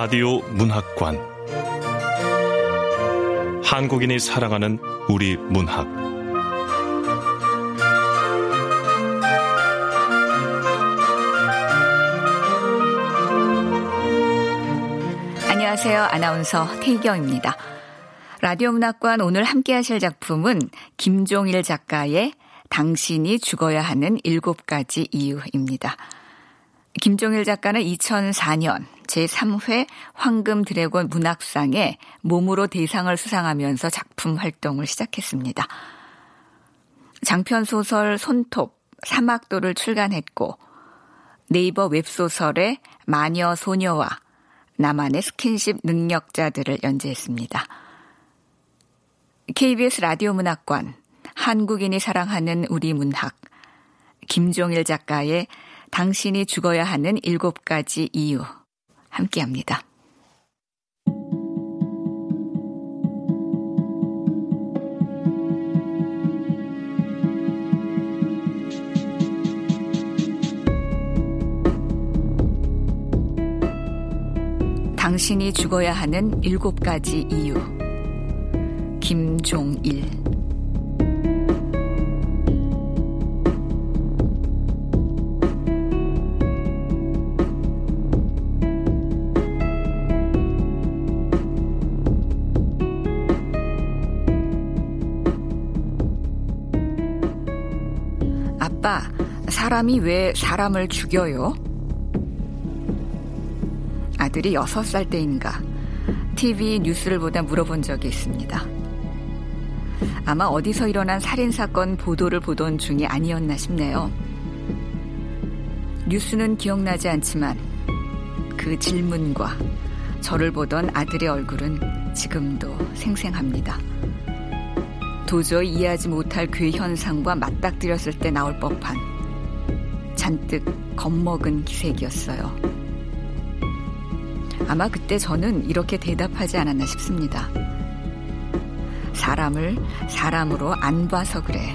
라디오 문학관 한국인이 사랑하는 우리 문학 안녕하세요. 아나운서 태희경입니다. 라디오 문학관 오늘 함께 하실 작품은 김종일 작가의 당신이 죽어야 하는 일곱 가지 이유입니다. 김종일 작가는 2004년 제3회 황금 드래곤 문학상에 몸으로 대상을 수상하면서 작품 활동을 시작했습니다. 장편 소설 손톱, 사막도를 출간했고 네이버 웹소설의 마녀 소녀와 나만의 스킨십 능력자들을 연재했습니다. KBS 라디오 문학관 한국인이 사랑하는 우리 문학 김종일 작가의 당신이 죽어야 하는 일곱 가지 이유 함께 합니다. 당신이 죽어야 하는 일곱 가지 이유. 김종일. 사람이 왜 사람을 죽여요? 아들이 6살 때인가 TV 뉴스를 보다 물어본 적이 있습니다. 아마 어디서 일어난 살인사건 보도를 보던 중이 아니었나 싶네요. 뉴스는 기억나지 않지만 그 질문과 저를 보던 아들의 얼굴은 지금도 생생합니다. 도저히 이해하지 못할 괴 현상과 맞닥뜨렸을 때 나올 법한 잔뜩 겁먹은 기색이었어요. 아마 그때 저는 이렇게 대답하지 않았나 싶습니다. 사람을 사람으로 안 봐서 그래.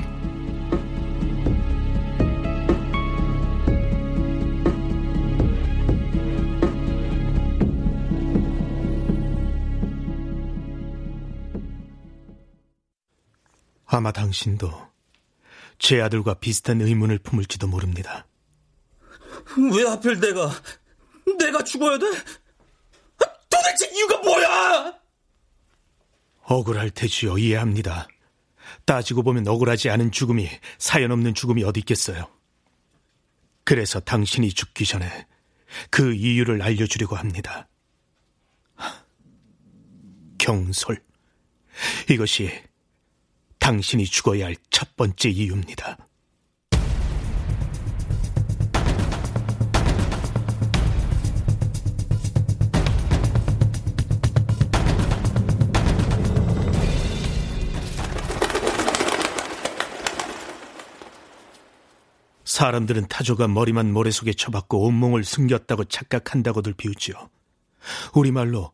아마 당신도 제 아들과 비슷한 의문을 품을지도 모릅니다. 왜 하필 내가, 내가 죽어야 돼? 도대체 이유가 뭐야? 억울할 테지요. 이해합니다. 따지고 보면 억울하지 않은 죽음이 사연 없는 죽음이 어디 있겠어요. 그래서 당신이 죽기 전에 그 이유를 알려주려고 합니다. 경솔. 이것이 당신이 죽어야 할 첫 번째 이유입니다. 사람들은 타조가 머리만 모래 속에 쳐박고 온몸을 숨겼다고 착각한다고들 비웃지요. 우리말로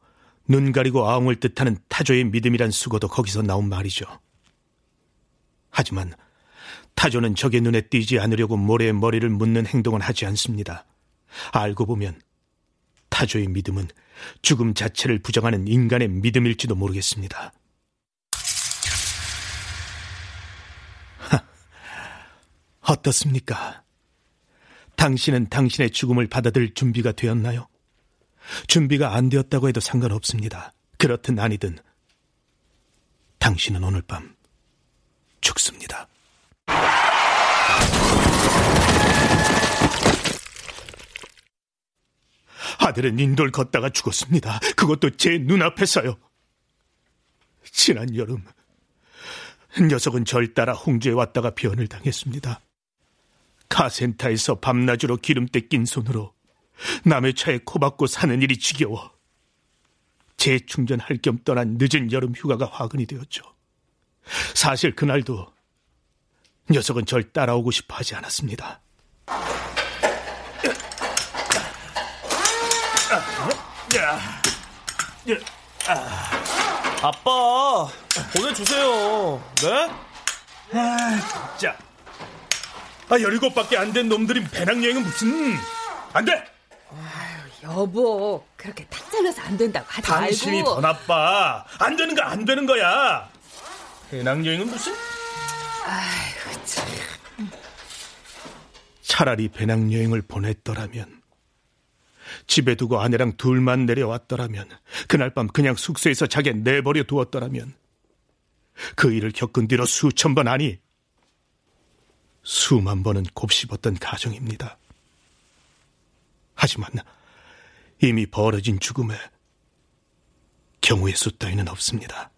눈 가리고 아웅을 뜻하는 타조의 믿음이란 수고도 거기서 나온 말이죠. 하지만 타조는 적의 눈에 띄지 않으려고 모래에 머리를 묻는 행동은 하지 않습니다. 알고 보면 타조의 믿음은 죽음 자체를 부정하는 인간의 믿음일지도 모르겠습니다. 어떻습니까? 당신은 당신의 죽음을 받아들일 준비가 되었나요? 준비가 안 되었다고 해도 상관없습니다. 그렇든 아니든 당신은 오늘 밤 죽습니다. 아들은 인도를 걷다가 죽었습니다. 그것도 제 눈앞에서요. 지난 여름 녀석은 절 따라 홍주에 왔다가 변을 당했습니다. 카센터에서 밤낮으로 기름때 낀 손으로 남의 차에 코박고 사는 일이 지겨워 재충전할 겸 떠난 늦은 여름 휴가가 화근이 되었죠. 사실 그날도 녀석은 절 따라오고 싶어 하지 않았습니다. 아빠, 보내주세요. 네? 자, 아, 열일곱밖에 안 된 놈들이 배낭여행은 무슨, 안 돼! 여보, 그렇게 탁 잘라서 안 된다고 하지 당신이 말고. 더 나빠. 안 되는 거 안 되는 거야. 배낭여행은 무슨? 아이고, 참. 차라리 배낭여행을 보냈더라면, 집에 두고 아내랑 둘만 내려왔더라면, 그날 밤 그냥 숙소에서 자게 내버려 두었더라면, 그 일을 겪은 뒤로 수천 번 아니, 수만 번은 곱씹었던 가정입니다. 하지만 이미 벌어진 죽음에 경우의 수 따위는 없습니다.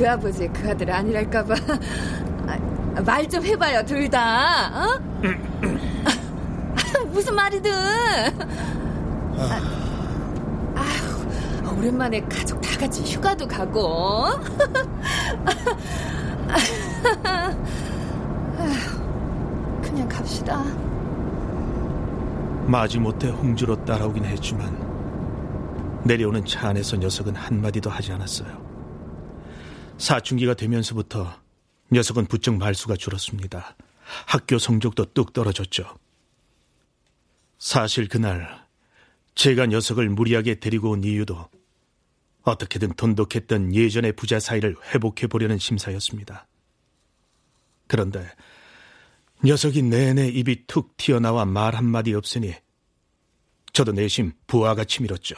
그 아버지 그 아들 아니랄까봐. 말좀 해봐요 둘 다. 어? 무슨 말이든. 아, 아휴, 오랜만에 가족 다 같이 휴가도 가고. 아휴, 그냥 갑시다. 마지못해 홍주로 따라오긴 했지만 내려오는 차 안에서 녀석은 한마디도 하지 않았어요. 사춘기가 되면서부터 녀석은 부쩍 말수가 줄었습니다. 학교 성적도 뚝 떨어졌죠. 사실 그날 제가 녀석을 무리하게 데리고 온 이유도 어떻게든 돈독했던 예전의 부자 사이를 회복해 보려는 심사였습니다. 그런데 녀석이 내내 입이 툭 튀어나와 말 한마디 없으니 저도 내심 부하같이 밀었죠.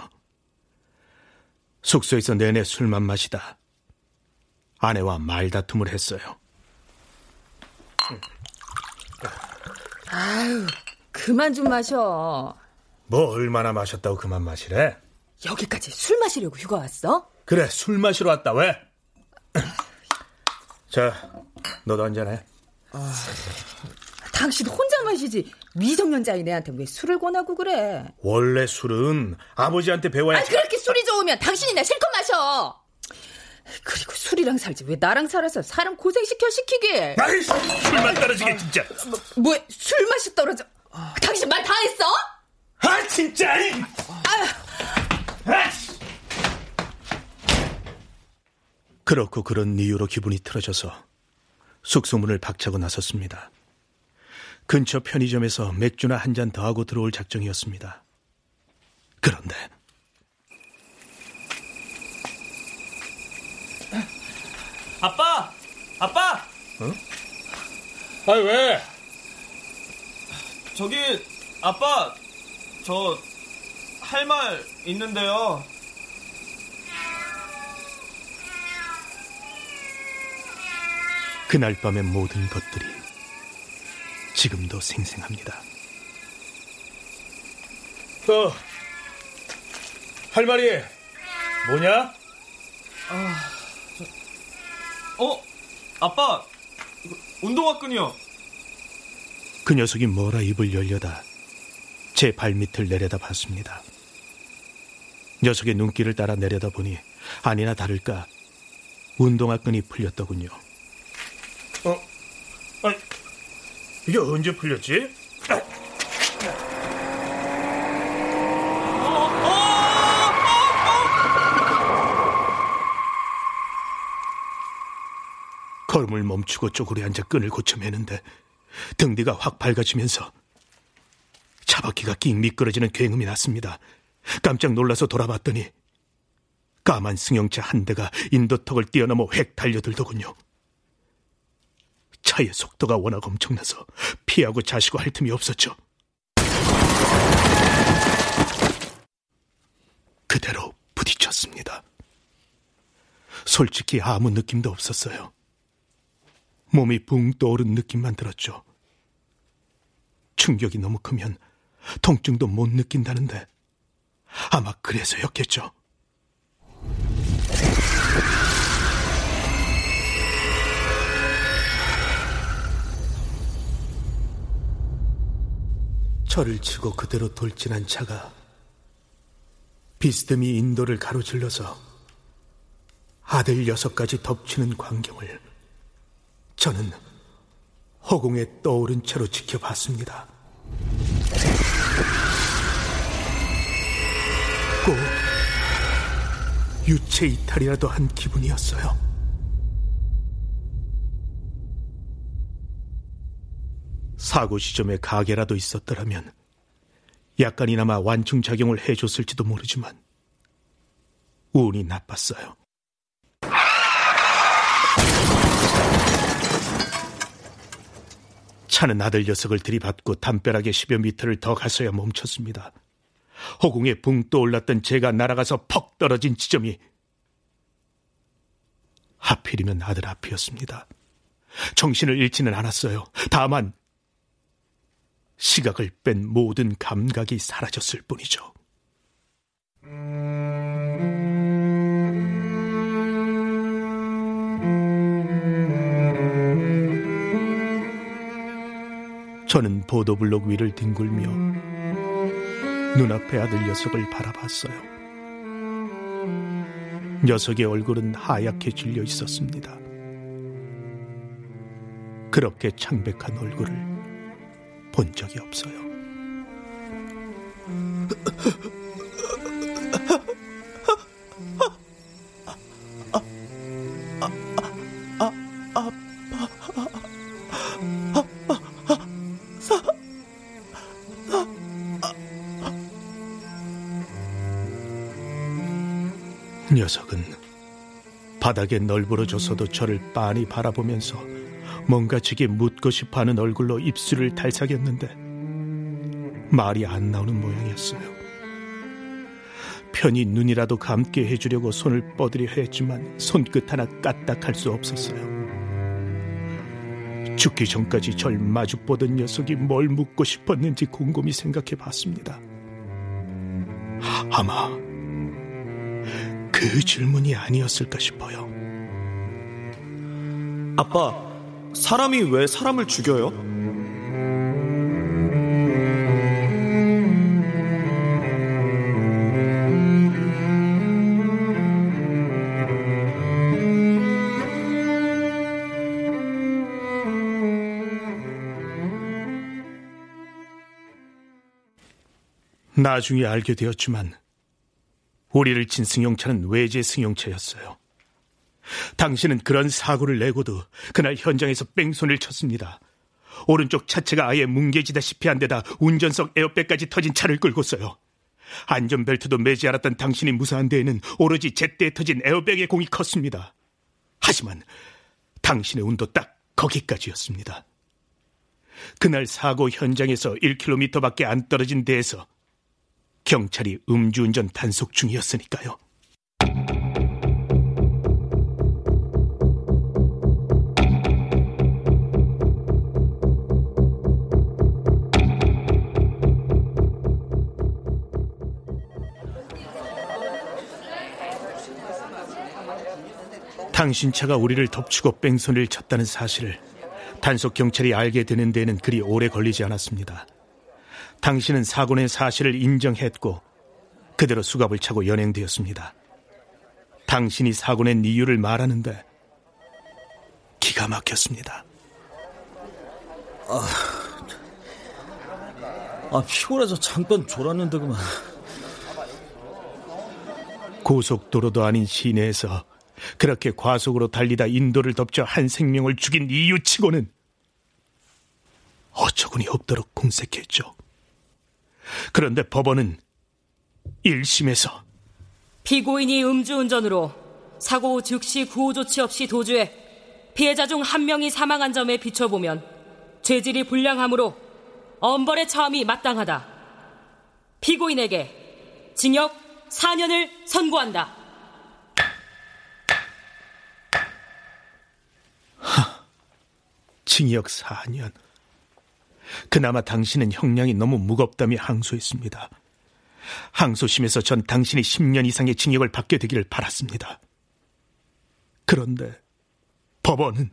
숙소에서 내내 술만 마시다 아내와 말다툼을 했어요. 아유 그만 좀 마셔 뭐 얼마나 마셨다고 그만 마시래? 여기까지 술 마시려고 휴가 왔어? 그래 술 마시러 왔다 왜? 자 너도 한잔해. 당신 혼자 마시지 미성년자인 애한테 왜 술을 권하고 그래 원래 술은 아버지한테 아 배워야지. 그렇게 술이 좋으면 당신이나 실컷 마셔 그리고 술이랑 살지 왜 나랑 살아서 사람 고생시켜 시키게 아이씨 술만 떨어지게 진짜. 뭐술 맛이 떨어져 당신 말 다 했어? 아 진짜. 이. 아이씨. 그렇고 그런 이유로 기분이 틀어져서 숙소 문을 박차고 나섰습니다. 근처 편의점에서 맥주나 한 잔 더 하고 들어올 작정이었습니다. 그런데 아빠! 아빠! 아 왜? 저기, 아빠, 저, 할 말 있는데요. 그날 밤의 모든 것들이 지금도 생생합니다. 어, 할 말이 뭐냐? 어? 아빠, 운동화 끈이요. 그 녀석이 뭐라 입을 열려다 제 발밑을 내려다 봤습니다. 녀석의 눈길을 따라 내려다 보니 아니나 다를까 운동화 끈이 풀렸더군요. 어? 아, 이게 언제 풀렸지? 걸음을 멈추고 쪼그려 앉아 끈을 고쳐 매는데 등 뒤가 확 밝아지면서 차바퀴가 낑 미끄러지는 굉음이 났습니다. 깜짝 놀라서 돌아봤더니 까만 승용차 한 대가 인도턱을 뛰어넘어 획 달려들더군요. 차의 속도가 워낙 엄청나서 피하고 자시고 할 틈이 없었죠. 그대로 부딪혔습니다. 솔직히 아무 느낌도 없었어요. 몸이 붕 떠오른 느낌만 들었죠. 충격이 너무 크면 통증도 못 느낀다는데 아마 그래서였겠죠. 저를 치고 그대로 돌진한 차가 비스듬히 인도를 가로질러서 아들 녀석까지 덮치는 광경을 저는 허공에 떠오른 채로 지켜봤습니다. 꼭 유체 이탈이라도 한 기분이었어요. 사고 시점에 가게라도 있었더라면 약간이나마 완충작용을 해줬을지도 모르지만 운이 나빴어요. 차는 아들 녀석을 들이받고 담벼락에 10여 미터를 더 가서야 멈췄습니다. 허공에 붕 떠올랐던 제가 날아가서 퍽 떨어진 지점이 하필이면 아들 앞이었습니다. 정신을 잃지는 않았어요. 다만 시각을 뺀 모든 감각이 사라졌을 뿐이죠. 저는 보도블록 위를 뒹굴며 눈앞의 아들 녀석을 바라봤어요. 녀석의 얼굴은 하얗게 질려 있었습니다. 그렇게 창백한 얼굴을 본 적이 없어요. 녀석은 바닥에 널브러져서도 저를 빤히 바라보면서 뭔가 제게 묻고 싶어 하는 얼굴로 입술을 달싹였는데 말이 안 나오는 모양이었어요. 편히 눈이라도 감게 해주려고 손을 뻗으려 했지만 손끝 하나 까딱할 수 없었어요. 죽기 전까지 절 마주보던 녀석이 뭘 묻고 싶었는지 곰곰이 생각해 봤습니다. 아마 그 질문이 아니었을까 싶어요. 아빠, 사람이 왜 사람을 죽여요? 나중에 알게 되었지만 우리를 친 승용차는 외제 승용차였어요. 당신은 그런 사고를 내고도 그날 현장에서 뺑소니를 쳤습니다. 오른쪽 차체가 아예 뭉개지다시피 한 데다 운전석 에어백까지 터진 차를 끌고서요. 안전벨트도 매지 않았던 당신이 무사한 데에는 오로지 제때에 터진 에어백의 공이 컸습니다. 하지만 당신의 운도 딱 거기까지였습니다. 그날 사고 현장에서 1km밖에 안 떨어진 데에서 경찰이 음주운전 단속 중이었으니까요. 당신 차가 우리를 덮치고 뺑소니를 쳤다는 사실을 단속 경찰이 알게 되는 데는 그리 오래 걸리지 않았습니다. 당신은 사고 낸 사실을 인정했고 그대로 수갑을 차고 연행되었습니다. 당신이 사고 낸 이유를 말하는데 기가 막혔습니다. 아, 아 피곤해서 잠깐 졸았는데 그만. 고속도로도 아닌 시내에서 그렇게 과속으로 달리다 인도를 덮쳐 한 생명을 죽인 이유치고는 어처구니 없도록 공색했죠. 그런데 법원은 1심에서 피고인이 음주운전으로 사고 후 즉시 구호 조치 없이 도주해 피해자 중 한 명이 사망한 점에 비춰보면 죄질이 불량하므로 엄벌의 처함이 마땅하다. 피고인에게 징역 4년을 선고한다. 하, 징역 4년. 그나마 당신은 형량이 너무 무겁다며 항소했습니다. 항소심에서 전 당신이 10년 이상의 징역을 받게 되기를 바랐습니다. 그런데 법원은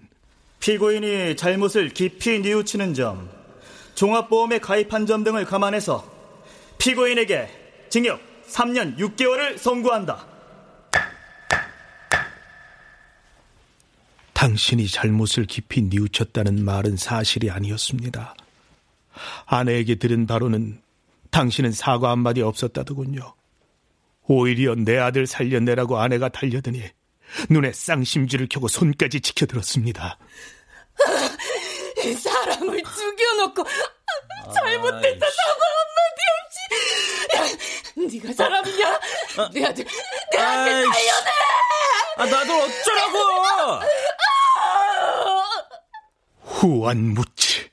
피고인이 잘못을 깊이 뉘우치는 점, 종합보험에 가입한 점 등을 감안해서 피고인에게 징역 3년 6개월을 선고한다. 당신이 잘못을 깊이 뉘우쳤다는 말은 사실이 아니었습니다. 아내에게 들은 바로는 당신은 사과 한마디 없었다더군요. 오히려 내 아들 살려내라고 아내가 달려드니 눈에 쌍심지를 켜고 손까지 지켜들었습니다. 사람을 죽여놓고 잘못됐다 사과 한마디 없이 야, 네가 사람이냐? 내 아들 내 아들 살려내! 아, 나도 어쩌라고! 후안 무치.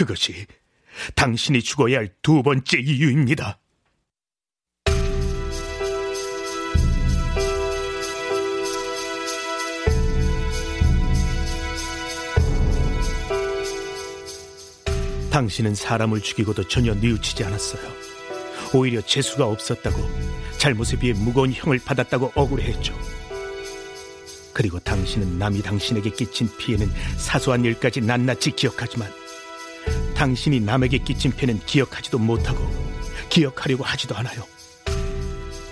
그것이 당신이 죽어야 할 두 번째 이유입니다. 당신은 사람을 죽이고도 전혀 뉘우치지 않았어요. 오히려 재수가 없었다고 잘못에 비해 무거운 형을 받았다고 억울해했죠. 그리고 당신은 남이 당신에게 끼친 피해는 사소한 일까지 낱낱이 기억하지만 당신이 남에게 끼친 피해는 기억하지도 못하고 기억하려고 하지도 않아요.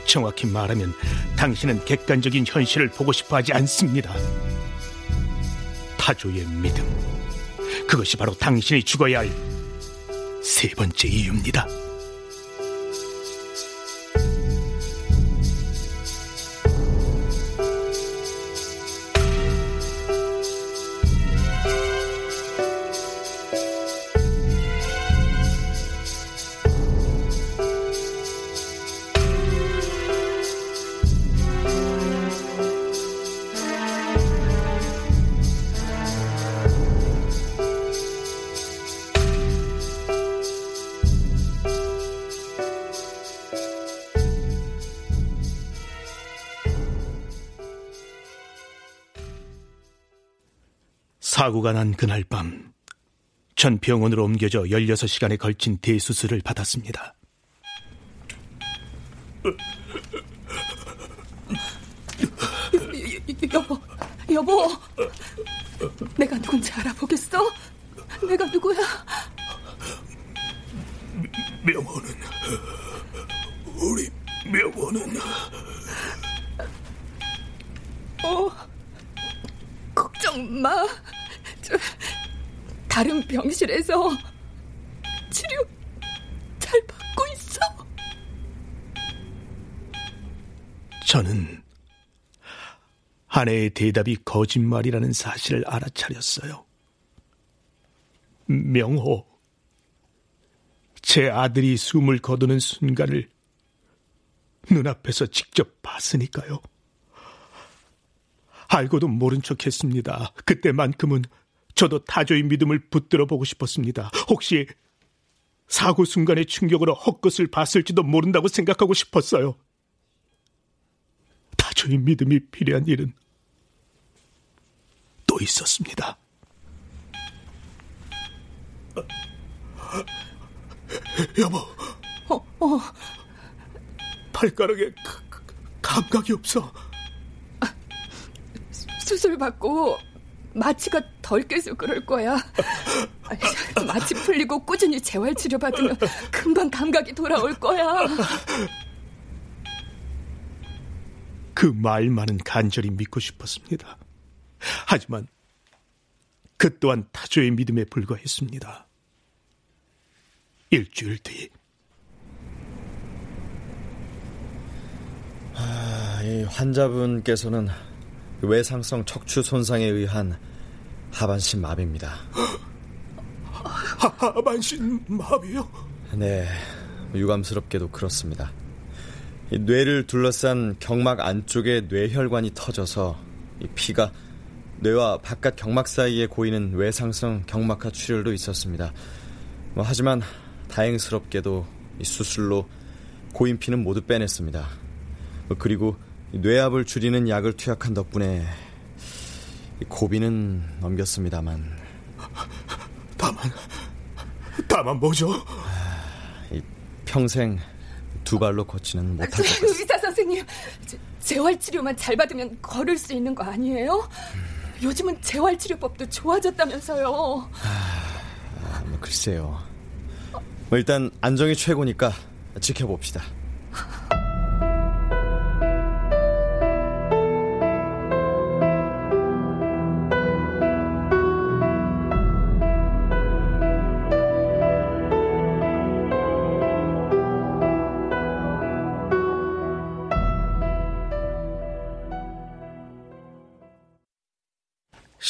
정확히 말하면 당신은 객관적인 현실을 보고 싶어 하지 않습니다. 타조의 믿음. 그것이 바로 당신이 죽어야 할 세 번째 이유입니다. 사고가 난 그날 밤, 전 병원으로 옮겨져 16시간에 걸친 대수술을 받았습니다. 여보, 여보, 내가 누군지 알아보겠어? 내가 누구야? 명호는, 우리 명호는. 어, 걱정 마. 저, 다른 병실에서 치료 잘 받고 있어. 저는 아내의 대답이 거짓말이라는 사실을 알아차렸어요. 명호, 제 아들이 숨을 거두는 순간을 눈앞에서 직접 봤으니까요. 알고도 모른 척 했습니다. 그때만큼은 저도 타조의 믿음을 붙들어 보고 싶었습니다. 혹시 사고 순간의 충격으로 헛것을 봤을지도 모른다고 생각하고 싶었어요. 타조의 믿음이 필요한 일은 또 있었습니다. 여보. 어, 어. 발가락에 감각이 없어. 수술 받고 마취가 덜 깨서 그럴 거야. 마취 풀리고 꾸준히 재활 치료 받으면 금방 감각이 돌아올 거야. 그 말만은 간절히 믿고 싶었습니다. 하지만 그 또한 타조의 믿음에 불과했습니다. 일주일 뒤. 아, 이 환자분께서는 외상성 척추 손상에 의한 하반신 마비입니다. 하, 하반신 마비요? 네, 유감스럽게도 그렇습니다. 뇌를 둘러싼 경막 안쪽에 뇌혈관이 터져서 피가 뇌와 바깥 경막 사이에 고이는 외상성 경막하 출혈도 있었습니다. 뭐, 하지만 다행스럽게도 수술로 고인 피는 모두 빼냈습니다. 뭐, 그리고 뇌압을 줄이는 약을 투약한 덕분에 고비는 넘겼습니다만 다만 다만 뭐죠? 평생 두 발로 걷지는 못할 것 같습니다. 의사 선생님, 재활 치료만 잘 받으면 걸을 수 있는 거 아니에요? 요즘은 재활 치료법도 좋아졌다면서요. 아, 뭐 글쎄요. 뭐 일단 안정이 최고니까 지켜봅시다.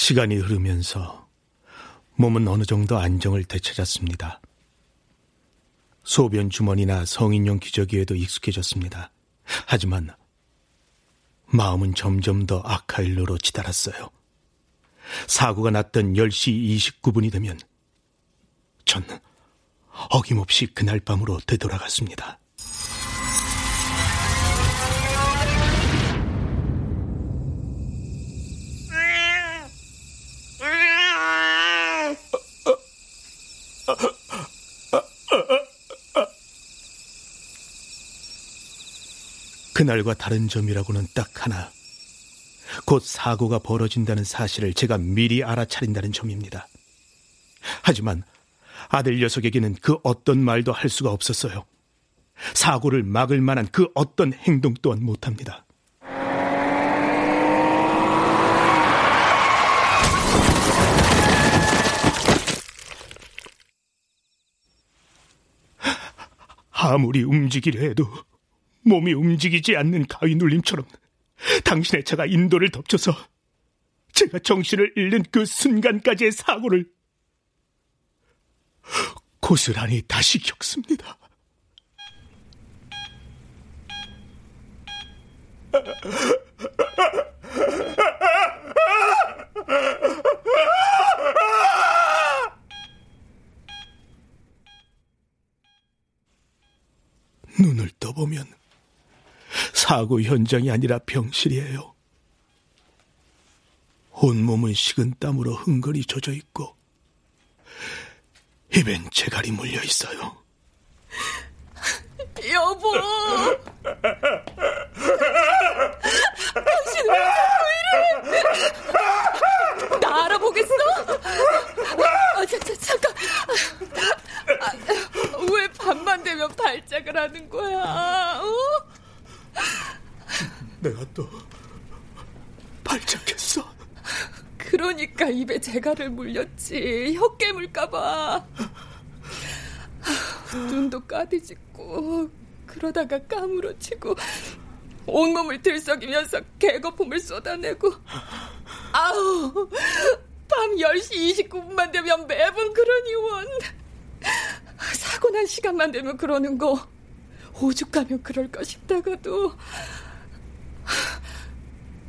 시간이 흐르면서 몸은 어느 정도 안정을 되찾았습니다. 소변 주머니나 성인용 기저귀에도 익숙해졌습니다. 하지만 마음은 점점 더 악화 일로로 치달았어요. 사고가 났던 10시 29분이 되면 전 어김없이 그날 밤으로 되돌아갔습니다. 그날과 다른 점이라고는 딱 하나. 곧 사고가 벌어진다는 사실을 제가 미리 알아차린다는 점입니다. 하지만 아들 녀석에게는 그 어떤 말도 할 수가 없었어요. 사고를 막을 만한 그 어떤 행동 또한 못합니다. 아무리 움직이려 해도 몸이 움직이지 않는 가위 눌림처럼 당신의 차가 인도를 덮쳐서 제가 정신을 잃는 그 순간까지의 사고를 고스란히 다시 겪습니다. 눈을 떠보면 사고 현장이 아니라 병실이에요. 온몸은 식은 땀으로 흥건히 젖어 있고 입엔 재갈이 물려 있어요. 여보! 당신 왜 이래? 나 알아보겠어? 아, 자, 자, 잠깐. 아, 왜 밤만 되면 발작을 하는 거야? 어? 내가 또 발작했어. 그러니까 입에 재갈을 물렸지. 혀 깨물까봐. 눈도 까디짓고 그러다가 까무러치고 온몸을 들썩이면서 개거품을 쏟아내고 아우 밤 10시 29분만 되면 매번 그러니 원 난 시간만 되면 그러는 거 오죽하면 그럴까 싶다가도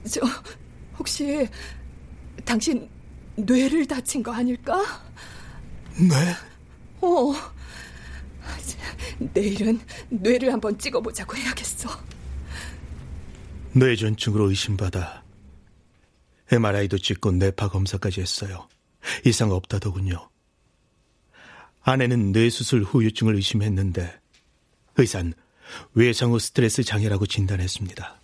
저 혹시 당신 뇌를 다친 거 아닐까? 뇌? 어 내일은 뇌를 한번 찍어보자고 해야겠어. 뇌전증으로 의심받아 MRI도 찍고 뇌파 검사까지 했어요. 이상 없다더군요. 아내는 뇌수술 후유증을 의심했는데 의사는 외상후 스트레스 장애라고 진단했습니다.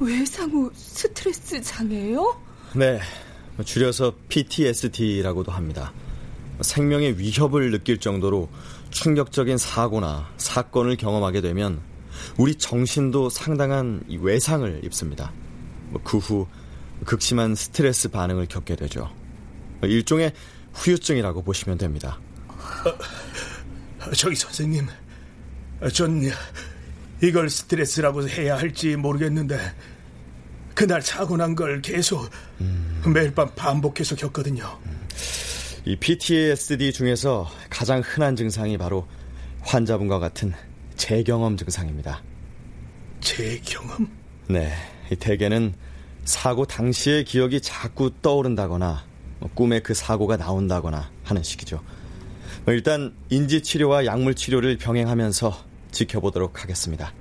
외상후 스트레스 장애요? 네, 줄여서 PTSD라고도 합니다. 생명의 위협을 느낄 정도로 충격적인 사고나 사건을 경험하게 되면 우리 정신도 상당한 외상을 입습니다. 그 후 극심한 스트레스 반응을 겪게 되죠. 일종의 후유증이라고 보시면 됩니다. 어, 저기 선생님, 전 이걸 스트레스라고 해야 할지 모르겠는데 그날 사고 난 걸 계속 음. 매일 밤 반복해서 겪거든요. 음. 이 PTSD 중에서 가장 흔한 증상이 바로 환자분과 같은 재경험 증상입니다. 재경험? 네, 대개는 사고 당시의 기억이 자꾸 떠오른다거나 뭐 꿈에 그 사고가 나온다거나 하는 식이죠. 뭐 일단 인지 치료와 약물 치료를 병행하면서 지켜보도록 하겠습니다.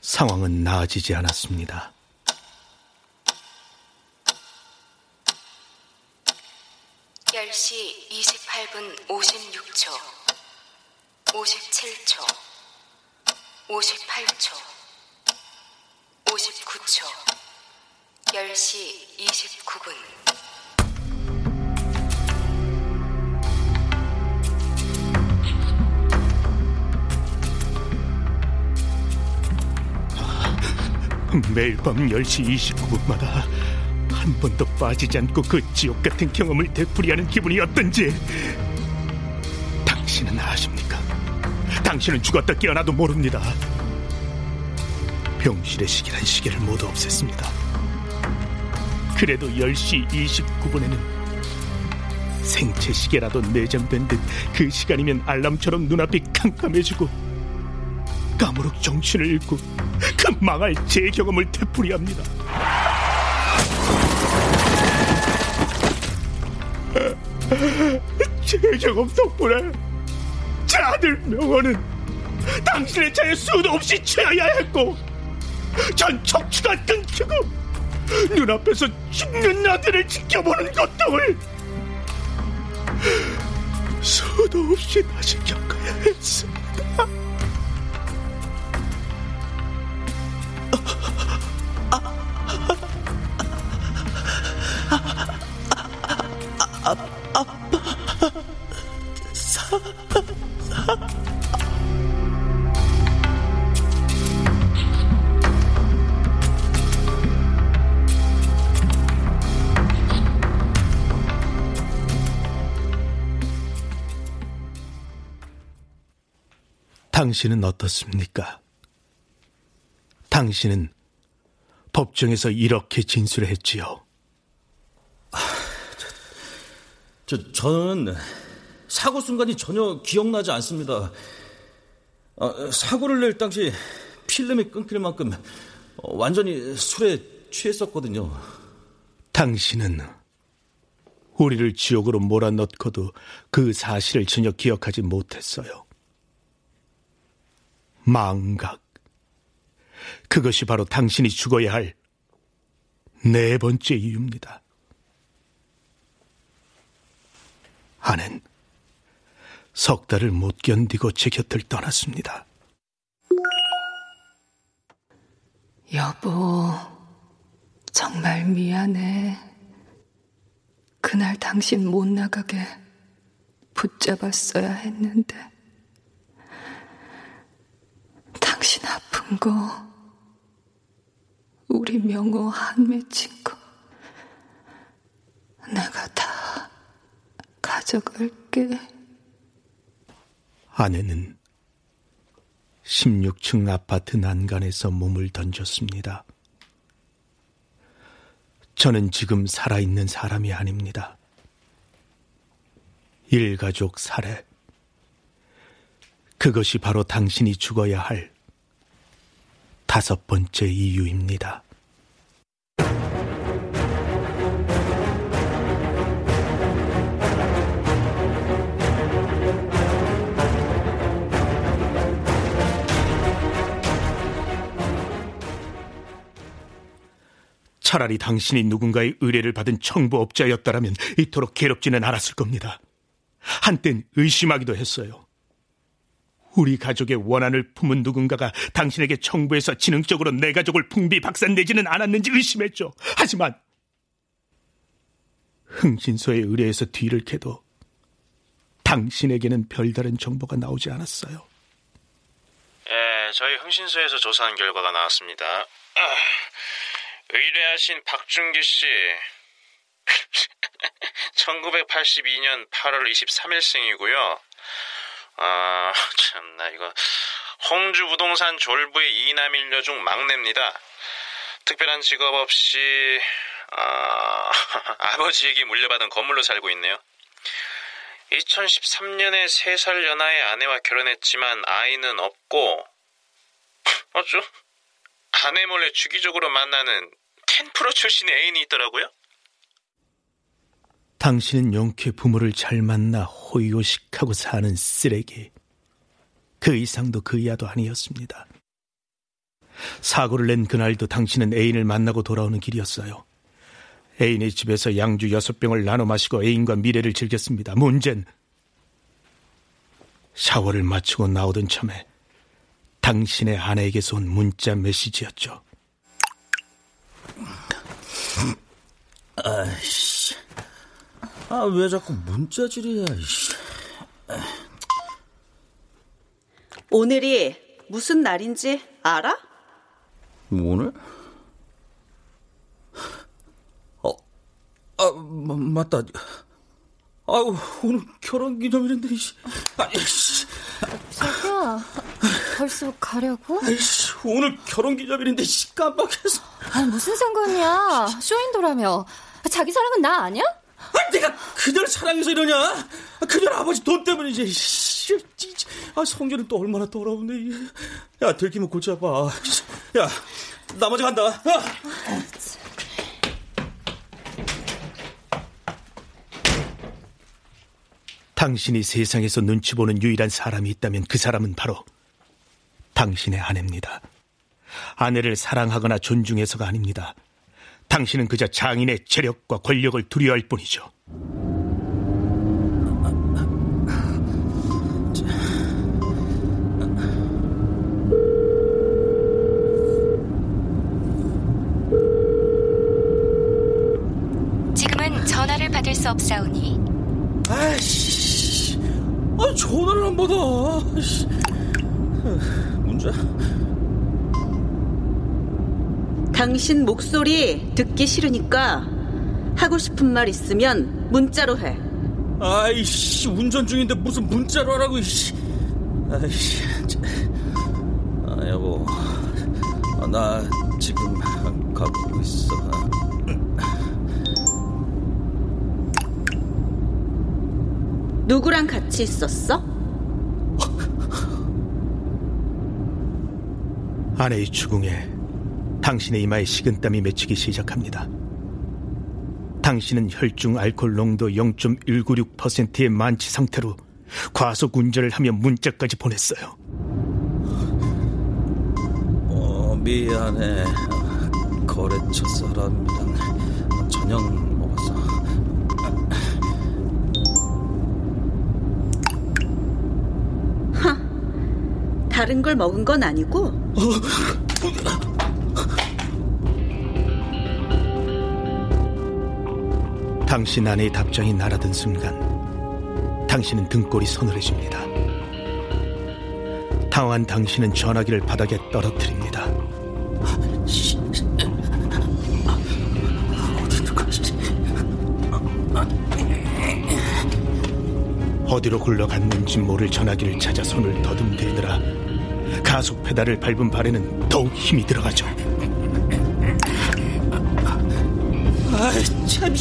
상황은 나아지지 않았습니다. 열시 28분 56초, 57초, 58초, 59초, 10시 29분. 매일 밤 10시 29분마다 한 번도 빠지지 않고 그 지옥 같은 경험을 되풀이하는 기분이 어떤지 당신은 아십니까? 당신은 죽었다 깨어나도 모릅니다. 병실의 시계란 시계를 모두 없앴습니다. 그래도 10시 29분에는 생체 시계라도 내장된 듯 그 시간이면 알람처럼 눈앞이 캄캄해지고 까무룩 정신을 잃고 그 망할 제 경험을 되풀이합니다. 제 경험 덕분에 제 아들 명언은 당신의 차에 수도 없이 취해야 했고 전 척추가 끊기고 눈앞에서 죽는 아들을 지켜보는 고통을 수도 없이 다시 겪어야 했습니다. 당신은 어떻습니까? 당신은 법정에서 이렇게 진술했지요. 저, 저는 사고 순간이 전혀 기억나지 않습니다. 아, 사고를 낼 당시 필름이 끊길 만큼 완전히 술에 취했었거든요. 당신은 우리를 지옥으로 몰아넣고도 그 사실을 전혀 기억하지 못했어요. 망각. 그것이 바로 당신이 죽어야 할 네 번째 이유입니다. 아는 석 달을 못 견디고 제 곁을 떠났습니다. 여보, 정말 미안해. 그날 당신 못 나가게 붙잡았어야 했는데. 거, 우리 명호 한 맺힌 거, 내가 다 가져갈게. 아내는 16층 아파트 난간에서 몸을 던졌습니다. 저는 지금 살아있는 사람이 아닙니다. 일가족 살해. 그것이 바로 당신이 죽어야 할 다섯 번째 이유입니다. 차라리 당신이 누군가의 의뢰를 받은 청부업자였다라면 이토록 괴롭지는 않았을 겁니다. 한땐 의심하기도 했어요. 우리 가족의 원한을 품은 누군가가 당신에게 청부해서 지능적으로 내 가족을 풍비박산내지는 않았는지 의심했죠. 하지만 흥신소의 의뢰에서 뒤를 캐도 당신에게는 별다른 정보가 나오지 않았어요. 예, 저희 흥신소에서 조사한 결과가 나왔습니다. 아, 의뢰하신 박준기 씨 1982년 8월 23일생이고요. 아, 참나 이거 홍주 부동산 졸부의 이남 일녀 중 막내입니다. 특별한 직업 없이 아, 아버지에게 물려받은 건물로 살고 있네요. 2013년에 3살 연하의 아내와 결혼했지만 아이는 없고 어쭈? 아내 몰래 주기적으로 만나는 텐프로 출신의 애인이 있더라고요. 당신은 용케 부모를 잘 만나 호의호식하고 사는 쓰레기. 그 이상도 그 이하도 아니었습니다. 사고를 낸 그날도 당신은 애인을 만나고 돌아오는 길이었어요. 애인의 집에서 양주 여섯 병을 나눠 마시고 애인과 미래를 즐겼습니다. 문제는 샤워를 마치고 나오던 참에 당신의 아내에게서 온 문자 메시지였죠. 아이씨. 아, 왜 자꾸 문자질이야, 이씨. 오늘이 무슨 날인지 알아? 오늘? 어, 아, 마, 맞다. 아우, 오늘 결혼 기념일인데, 이씨. 아이씨. 자기야, 벌써 가려고? 아이씨, 오늘 결혼 기념일인데, 씨, 깜빡했어. 아, 무슨 상관이야. 쇼인도라며. 자기 사랑은 나 아니야? 아, 내가 그녀를 사랑해서 이러냐? 그녀 아버지 돈 때문이지. 씨, 아, 성질은 또 얼마나 더러운데. 야, 들키면 고쳐봐. 야, 나 먼저 간다. 야. 당신이 세상에서 눈치 보는 유일한 사람이 있다면 그 사람은 바로 당신의 아내입니다. 아내를 사랑하거나 존중해서가 아닙니다. 당신은 그저 장인의 재력과 권력을 두려워할 뿐이죠. 지금은 전화를 받을 수 없사오니 아이씨, 아 전화를 안 받아. 아이씨. 문자? 당신 목소리 듣기 싫으니까 하고 싶은 말 있으면 문자로 해. 아이씨, 운전 중인데 무슨 문자로 하라고, 이씨. 아이씨. 아, 여보. 아, 나 지금 가고 있어. 누구랑 같이 있었어? 아내의 추궁에 당신의 이마에 식은땀이 맺히기 시작합니다. 당신은 혈중 알코올 농도 0.196%의 만취 상태로 과속 운전을 하며 문자까지 보냈어요. 어, 미안해. 거래처 사람이랑 저녁 먹었어. 하, 다른 걸 먹은 건 아니고? 당신 아내의 답장이 날아든 순간 당신은 등골이 서늘해집니다. 당황한 당신은 전화기를 바닥에 떨어뜨립니다. 어디로 굴러갔는지 모를 전화기를 찾아 손을 더듬대느라 가속 페달을 밟은 발에는 더욱 힘이 들어가죠. 아이, 참,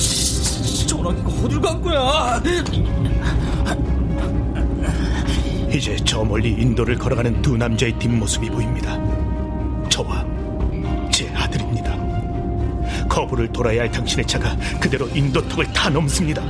전화기가 어딜 간 거야? 이제 저 멀리 인도를 걸어가는 두 남자의 뒷모습이 보입니다. 저와 제 아들입니다. 거부를 돌아야 할 당신의 차가 그대로 인도턱을 타 넘습니다.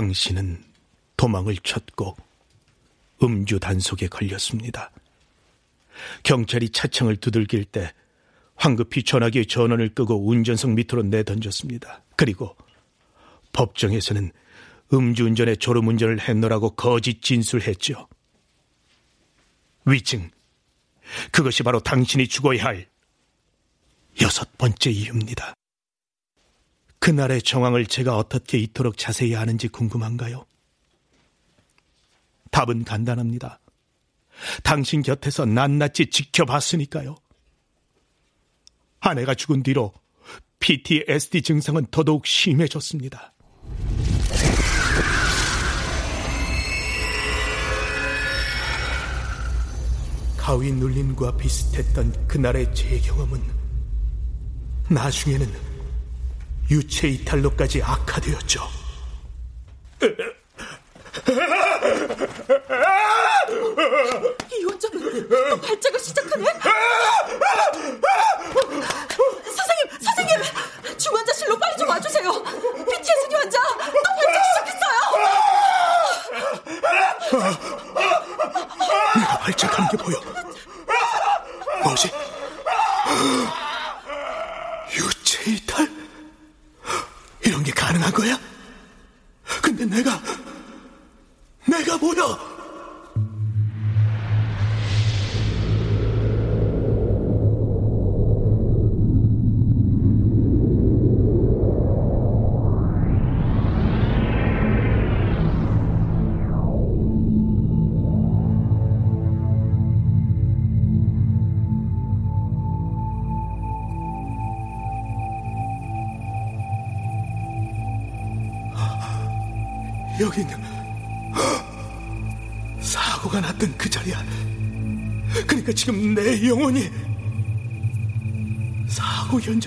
당신은 도망을 쳤고 음주 단속에 걸렸습니다. 경찰이 차창을 두들길 때 황급히 전화기의 전원을 끄고 운전석 밑으로 내던졌습니다. 그리고 법정에서는 음주운전에 졸음운전을 했노라고 거짓 진술했죠. 위증. 그것이 바로 당신이 죽어야 할 여섯 번째 이유입니다. 그날의 정황을 제가 어떻게 이토록 자세히 아는지 궁금한가요? 답은 간단합니다. 당신 곁에서 낱낱이 지켜봤으니까요. 아내가 죽은 뒤로 PTSD 증상은 더더욱 심해졌습니다. 가위 눌림과 비슷했던 그날의 제 경험은 나중에는 유체 이탈로까지 악화되었죠. 이 원장은 또 발작을 시작하네? 선생님, 선생님! 중환자실로 빨리 좀 와주세요! PTSD 환자 또 발작 시작했어요! 내가 발작하는 게 보여. 뭐지? 유체 이탈? 이런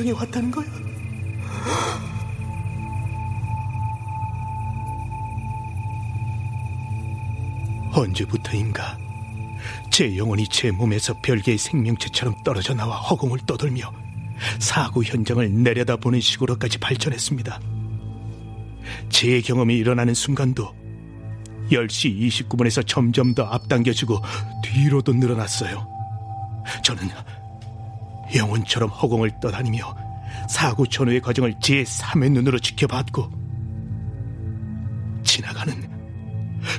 현장에 왔다는 거야. 언제부터인가 제 영혼이 제 몸에서 별개의 생명체처럼 떨어져 나와 허공을 떠돌며 사고 현장을 내려다보는 식으로까지 발전했습니다. 제 경험이 일어나는 순간도 10시 29분에서 점점 더 앞당겨지고 뒤로도 늘어났어요. 저는 영혼처럼 허공을 떠다니며 사고 전후의 과정을 제 3의 눈으로 지켜봤고 지나가는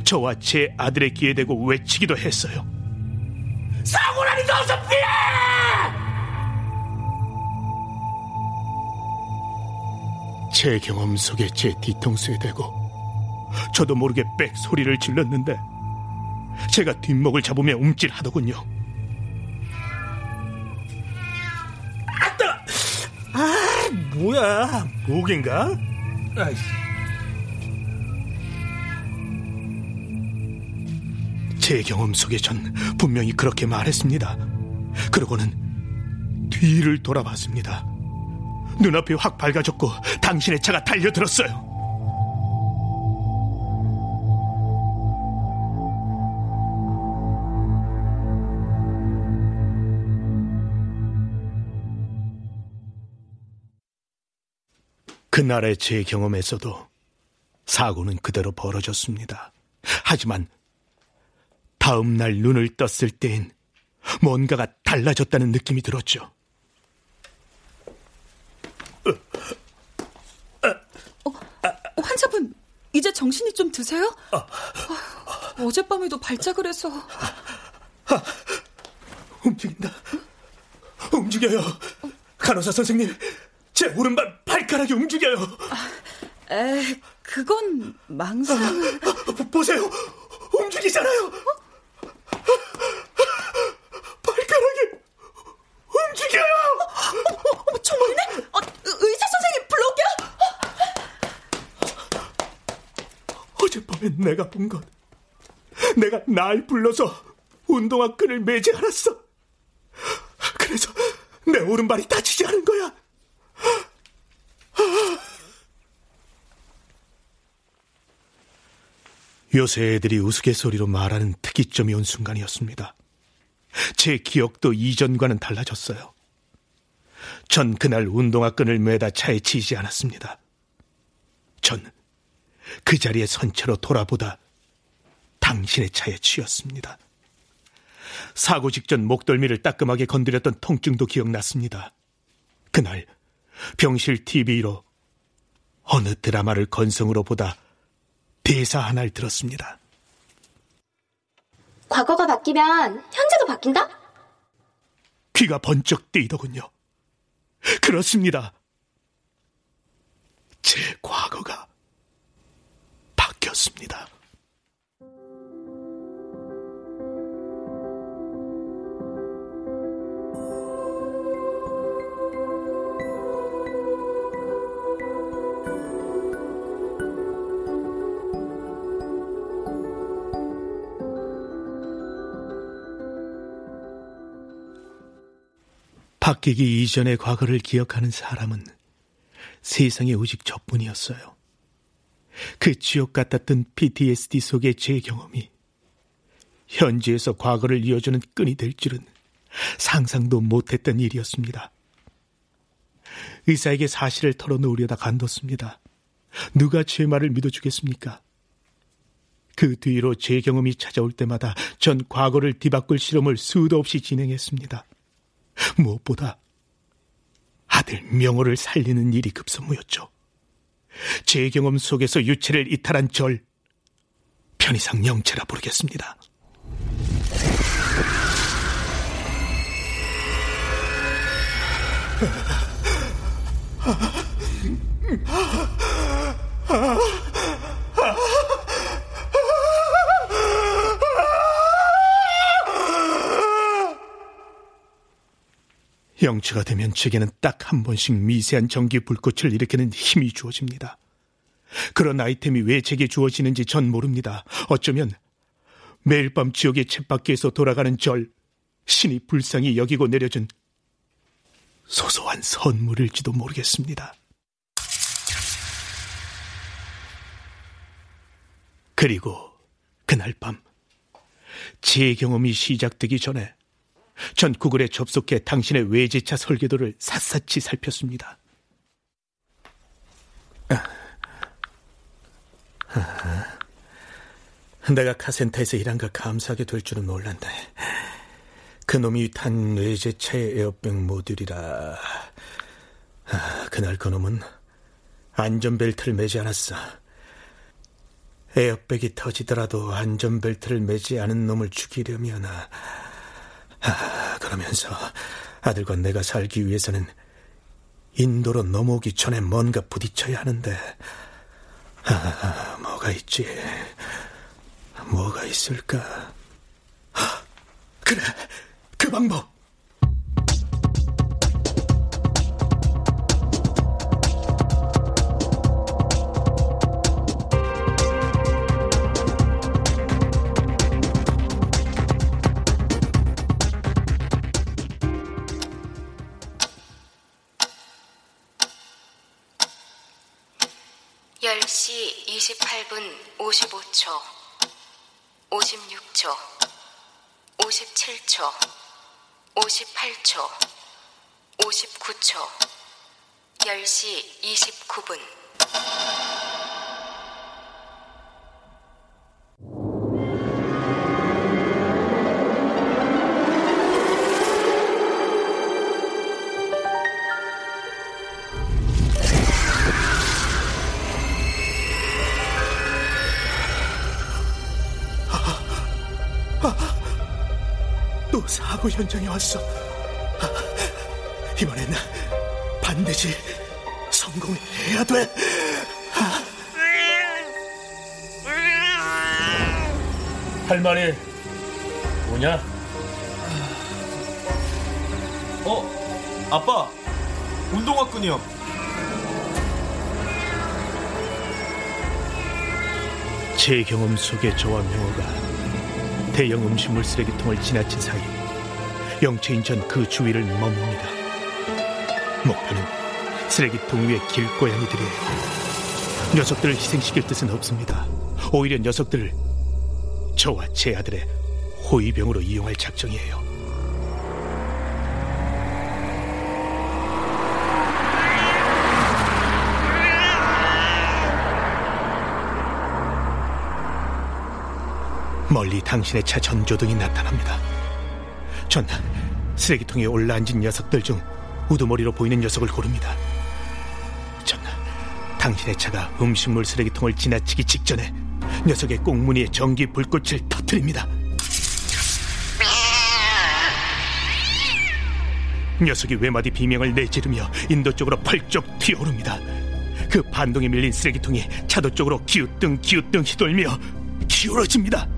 저와 제 아들의 귀에 대고 외치기도 했어요. 사고라니까 어서 피해! 제 경험 속에 제 뒤통수에 대고 저도 모르게 빽 소리를 질렀는데 제가 뒷목을 잡으며 움찔하더군요. 뭐야? 목인가? 아이씨. 제 경험 속에 전 분명히 그렇게 말했습니다. 그러고는 뒤를 돌아봤습니다. 눈앞이 확 밝아졌고 당신의 차가 달려들었어요. 그날의 제 경험에서도 사고는 그대로 벌어졌습니다. 하지만 다음 날 눈을 떴을 때엔 뭔가가 달라졌다는 느낌이 들었죠. 어, 환자분, 이제 정신이 좀 드세요? 아, 어젯밤에도 발작을 해서. 움직인다. 움직여요. 간호사 선생님, 제 오른발 발가락이 움직여요. 에, 그건 망상. 보세요. 움직이잖아요. 발가락이 움직여요. 어, 어, 정말이네? 어, 의사 선생님 불러올게요. 어젯밤에 내가 본 것. 내가 날 불러서 운동화 끈을 매지 않았어. 그래서 내 오른발이 다치지 않은 거야. 요새 애들이 우스갯소리로 말하는 특이점이 온 순간이었습니다. 제 기억도 이전과는 달라졌어요. 전 그날 운동화 끈을 매다 차에 치지 않았습니다. 전 그 자리에 선 채로 돌아보다 당신의 차에 치였습니다. 사고 직전 목덜미를 따끔하게 건드렸던 통증도 기억났습니다. 그날 병실 TV로 어느 드라마를 건성으로 보다 대사 하나를 들었습니다. 과거가 바뀌면 현재도 바뀐다? 귀가 번쩍 뜨이더군요. 그렇습니다. 제 과거가 바뀌었습니다. 바뀌기 이전의 과거를 기억하는 사람은 세상에 오직 저뿐이었어요. 그 지옥 같았던 PTSD 속의 제 경험이 현지에서 과거를 이어주는 끈이 될 줄은 상상도 못했던 일이었습니다. 의사에게 사실을 털어놓으려다 간뒀습니다. 누가 제 말을 믿어주겠습니까? 그 뒤로 제 경험이 찾아올 때마다 전 과거를 뒤바꿀 실험을 수도 없이 진행했습니다. 무엇보다 아들 명호를 살리는 일이 급선무였죠. 제 경험 속에서 유체를 이탈한 절, 편의상 영체라 부르겠습니다. 영체가 되면 제게는 딱 한 번씩 미세한 전기 불꽃을 일으키는 힘이 주어집니다. 그런 아이템이 왜 제게 주어지는지 전 모릅니다. 어쩌면 매일 밤 지옥의 쳇바퀴에서 돌아가는 절, 신이 불쌍히 여기고 내려준 소소한 선물일지도 모르겠습니다. 그리고 그날 밤, 제 경험이 시작되기 전에 전 구글에 접속해 당신의 외제차 설계도를 샅샅이 살폈습니다. 내가 카센터에서 일한 거 감사하게 될 줄은 몰랐네. 그놈이 탄 외제차의 에어백 모듈이라. 아, 그날 그놈은 안전벨트를 매지 않았어. 에어백이 터지더라도 안전벨트를 매지 않은 놈을 죽이려면 아, 그러면서 아들과 내가 살기 위해서는 인도로 넘어오기 전에 뭔가 부딪혀야 하는데 아, 뭐가 있지? 뭐가 있을까? 아, 그래, 그 방법. 28분 55초, 56초, 57초, 58초, 59초, 10시 29분. 또 사고 현장에 왔어. 아, 이번엔 반드시 성공해야 돼. 아. 할 말이 뭐냐? 어, 아빠, 운동화 끈이요. 제 경험 속의 저와 명호가 대형 음식물 쓰레기통을 지나친 사이 영체인 전 그 주위를 머뭅니다. 목표는 쓰레기통 위의 길고양이들이에요. 녀석들을 희생시킬 뜻은 없습니다. 오히려 녀석들을 저와 제 아들의 호위병으로 이용할 작정이에요. 멀리 당신의 차 전조등이 나타납니다. 전 쓰레기통에 올라앉은 녀석들 중 우두머리로 보이는 녀석을 고릅니다. 전 당신의 차가 음식물 쓰레기통을 지나치기 직전에 녀석의 꽁무니에 전기 불꽃을 터뜨립니다. 녀석이 외마디 비명을 내지르며 인도 쪽으로 펄쩍 튀어오릅니다. 그 반동에 밀린 쓰레기통이 차도 쪽으로 기우뚱 기우뚱 휘돌며 기울어집니다.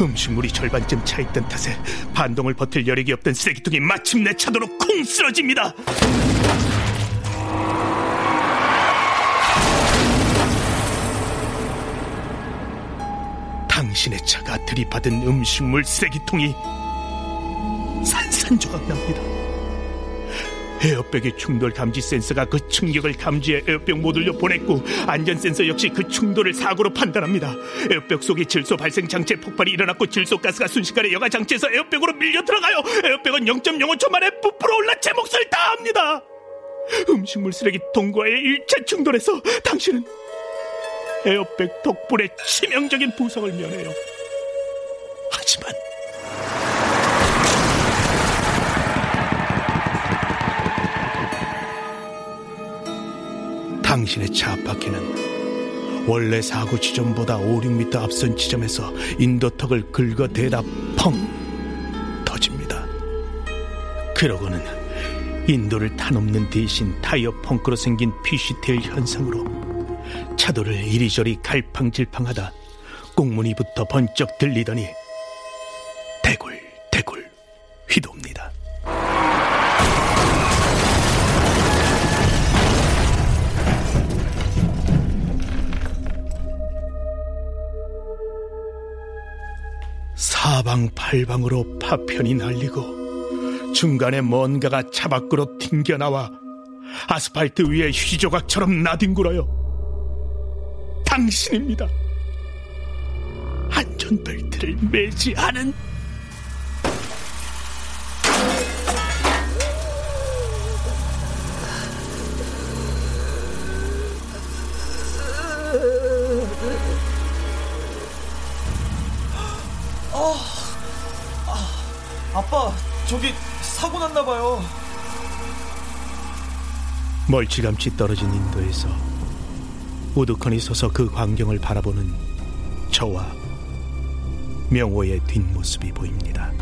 음식물이 절반쯤 차 있던 탓에 반동을 버틸 여력이 없던 쓰레기통이 마침내 차도로 쿵 쓰러집니다. 당신의 차가 들이받은 음식물 쓰레기통이 산산조각 납니다. 에어백의 충돌 감지 센서가 그 충격을 감지해 에어백 모듈로 보냈고 안전 센서 역시 그 충돌을 사고로 판단합니다. 에어백 속에 질소 발생 장치에 폭발이 일어났고 질소 가스가 순식간에 여과 장치에서 에어백으로 밀려 들어가요. 에어백은 0.05초 만에 부풀어 올라 제 몫을 다합니다. 음식물 쓰레기통과의 일차 충돌에서 당신은 에어백 덕분에 치명적인 부상을 면해요. 하지만 당신의 차 앞바퀴는 원래 사고 지점보다 5, 6m 앞선 지점에서 인도턱을 긁어 대다 펑 터집니다. 그러고는 인도를 타넘는 대신 타이어 펑크로 생긴 피쉬테일 현상으로 차도를 이리저리 갈팡질팡하다 꽁무니부터 번쩍 들리더니 대굴대굴 휘돕니다. 사방팔방으로 파편이 날리고 중간에 뭔가가 차 밖으로 튕겨나와 아스팔트 위에 휘조각처럼 나뒹굴어요. 당신입니다. 안전벨트를 매지 않은 아, 아, 아빠, 저기 사고 났나 봐요. 멀찌감치 떨어진 인도에서 우두커니 서서 그 광경을 바라보는 저와 명호의 뒷모습이 보입니다.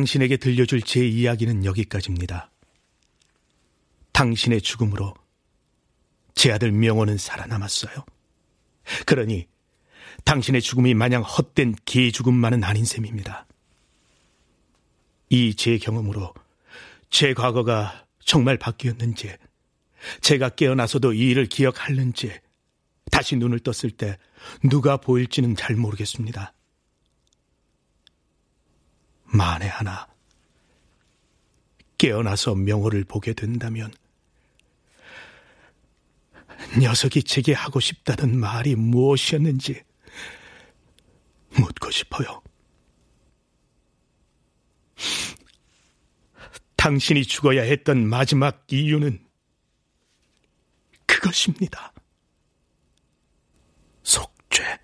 당신에게 들려줄 제 이야기는 여기까지입니다. 당신의 죽음으로 제 아들 명호는 살아남았어요. 그러니 당신의 죽음이 마냥 헛된 개 죽음만은 아닌 셈입니다. 이 제 경험으로 제 과거가 정말 바뀌었는지, 제가 깨어나서도 이 일을 기억하는지, 다시 눈을 떴을 때 누가 보일지는 잘 모르겠습니다. 만에 하나 깨어나서 명호를 보게 된다면 녀석이 제게 하고 싶다던 말이 무엇이었는지 묻고 싶어요. 당신이 죽어야 했던 마지막 이유는 그것입니다. 속죄.